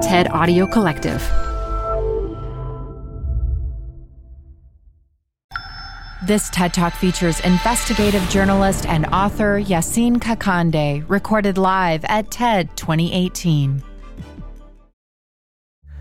TED Audio Collective. This TED Talk features investigative journalist and author Yasin Kakande, recorded live at TED 2018.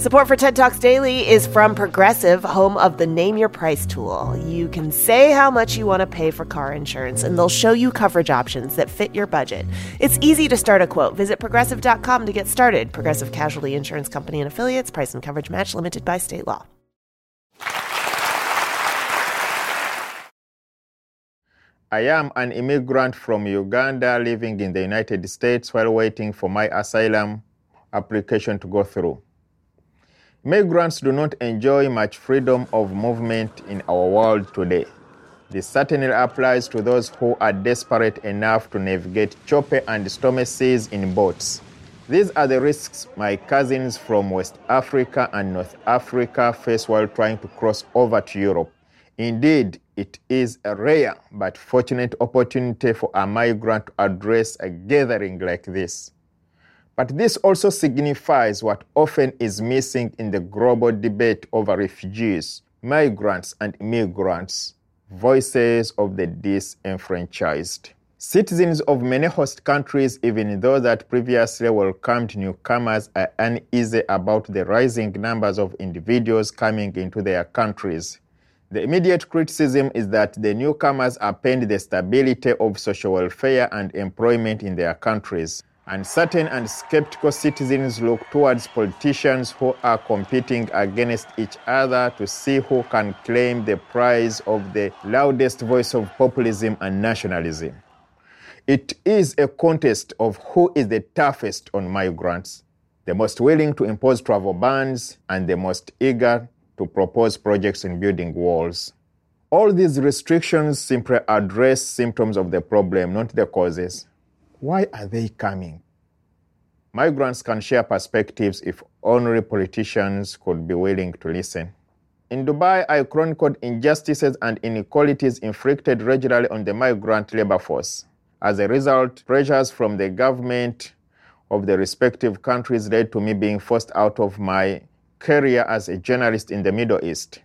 Support for TED Talks Daily is from Progressive, home of the Name Your Price tool. You can say how much you want to pay for car insurance, and they'll show you coverage options that fit your budget. It's easy to start a quote. Visit progressive.com to get started. Progressive Casualty Insurance Company and affiliates, price and coverage match limited by state law. I am an immigrant from Uganda living in the United States while waiting for my asylum application to go through. Migrants do not enjoy much freedom of movement in our world today. This certainly applies to those who are desperate enough to navigate choppy and stormy seas in boats. These are the risks my cousins from West Africa and North Africa face while trying to cross over to Europe. Indeed, it is a rare but fortunate opportunity for a migrant to address a gathering like this. But this also signifies what often is missing in the global debate over refugees, migrants, and immigrants voices of the disenfranchised. Citizens of many host countries, even those that previously welcomed newcomers, are uneasy about the rising numbers of individuals coming into their countries. The immediate criticism is that the newcomers append the stability of social welfare and employment in their countries. Uncertain and skeptical citizens look towards politicians who are competing against each other to see who can claim the prize of the loudest voice of populism and nationalism. It is a contest of who is the toughest on migrants, the most willing to impose travel bans, and the most eager to propose projects in building walls. All these restrictions simply address symptoms of the problem, not the causes. Why are they coming? Migrants can share perspectives if only politicians could be willing to listen. In Dubai, I chronicled injustices and inequalities inflicted regularly on the migrant labor force. As a result, pressures from the government of the respective countries led to me being forced out of my career as a journalist in the Middle East.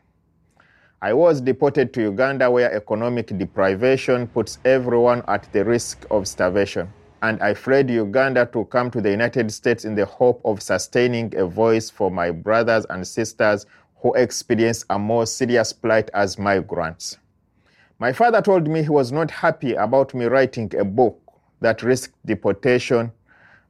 I was deported to Uganda, where economic deprivation puts everyone at the risk of starvation. And I fled Uganda to come to the United States in the hope of sustaining a voice for my brothers and sisters who experience a more serious plight as migrants. My father told me he was not happy about me writing a book that risked deportation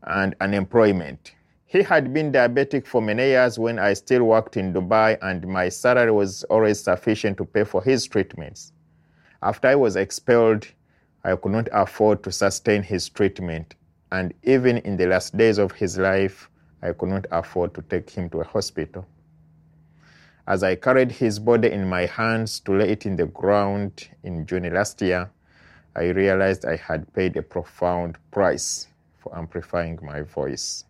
and unemployment. He had been diabetic for many years when I still worked in Dubai, and my salary was always sufficient to pay for his treatments. After I was expelled, I could not afford to sustain his treatment, and even in the last days of his life, I could not afford to take him to a hospital. As I carried his body in my hands to lay it in the ground in June last year, I realized I had paid a profound price for amplifying my voice.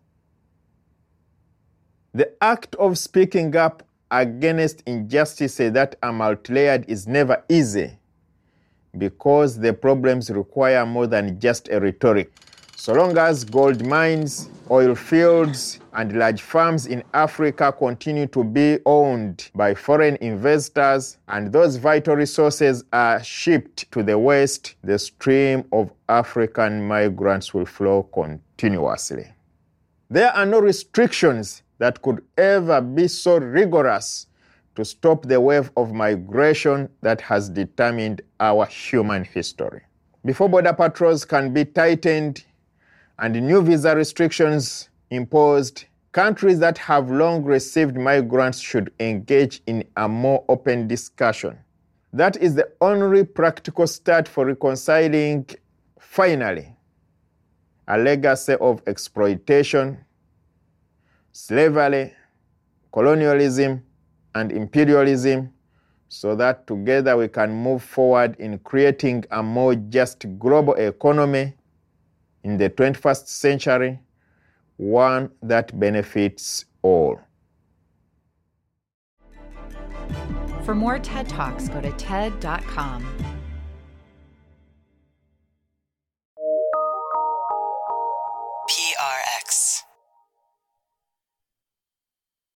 The act of speaking up against injustices that are multi-layered is never easy because the problems require more than just a rhetoric. So long as gold mines, oil fields, and large farms in Africa continue to be owned by foreign investors and those vital resources are shipped to the West, the stream of African migrants will flow continuously. There are no restrictions that could ever be so rigorous to stop the wave of migration that has determined our human history. Before border patrols can be tightened and new visa restrictions imposed, countries that have long received migrants should engage in a more open discussion. That is the only practical start for reconciling, finally, a legacy of exploitation, slavery, colonialism and imperialism so that together we can move forward in creating a more just global economy in the 21st century, one that benefits all. For more TED Talks, go to TED.com.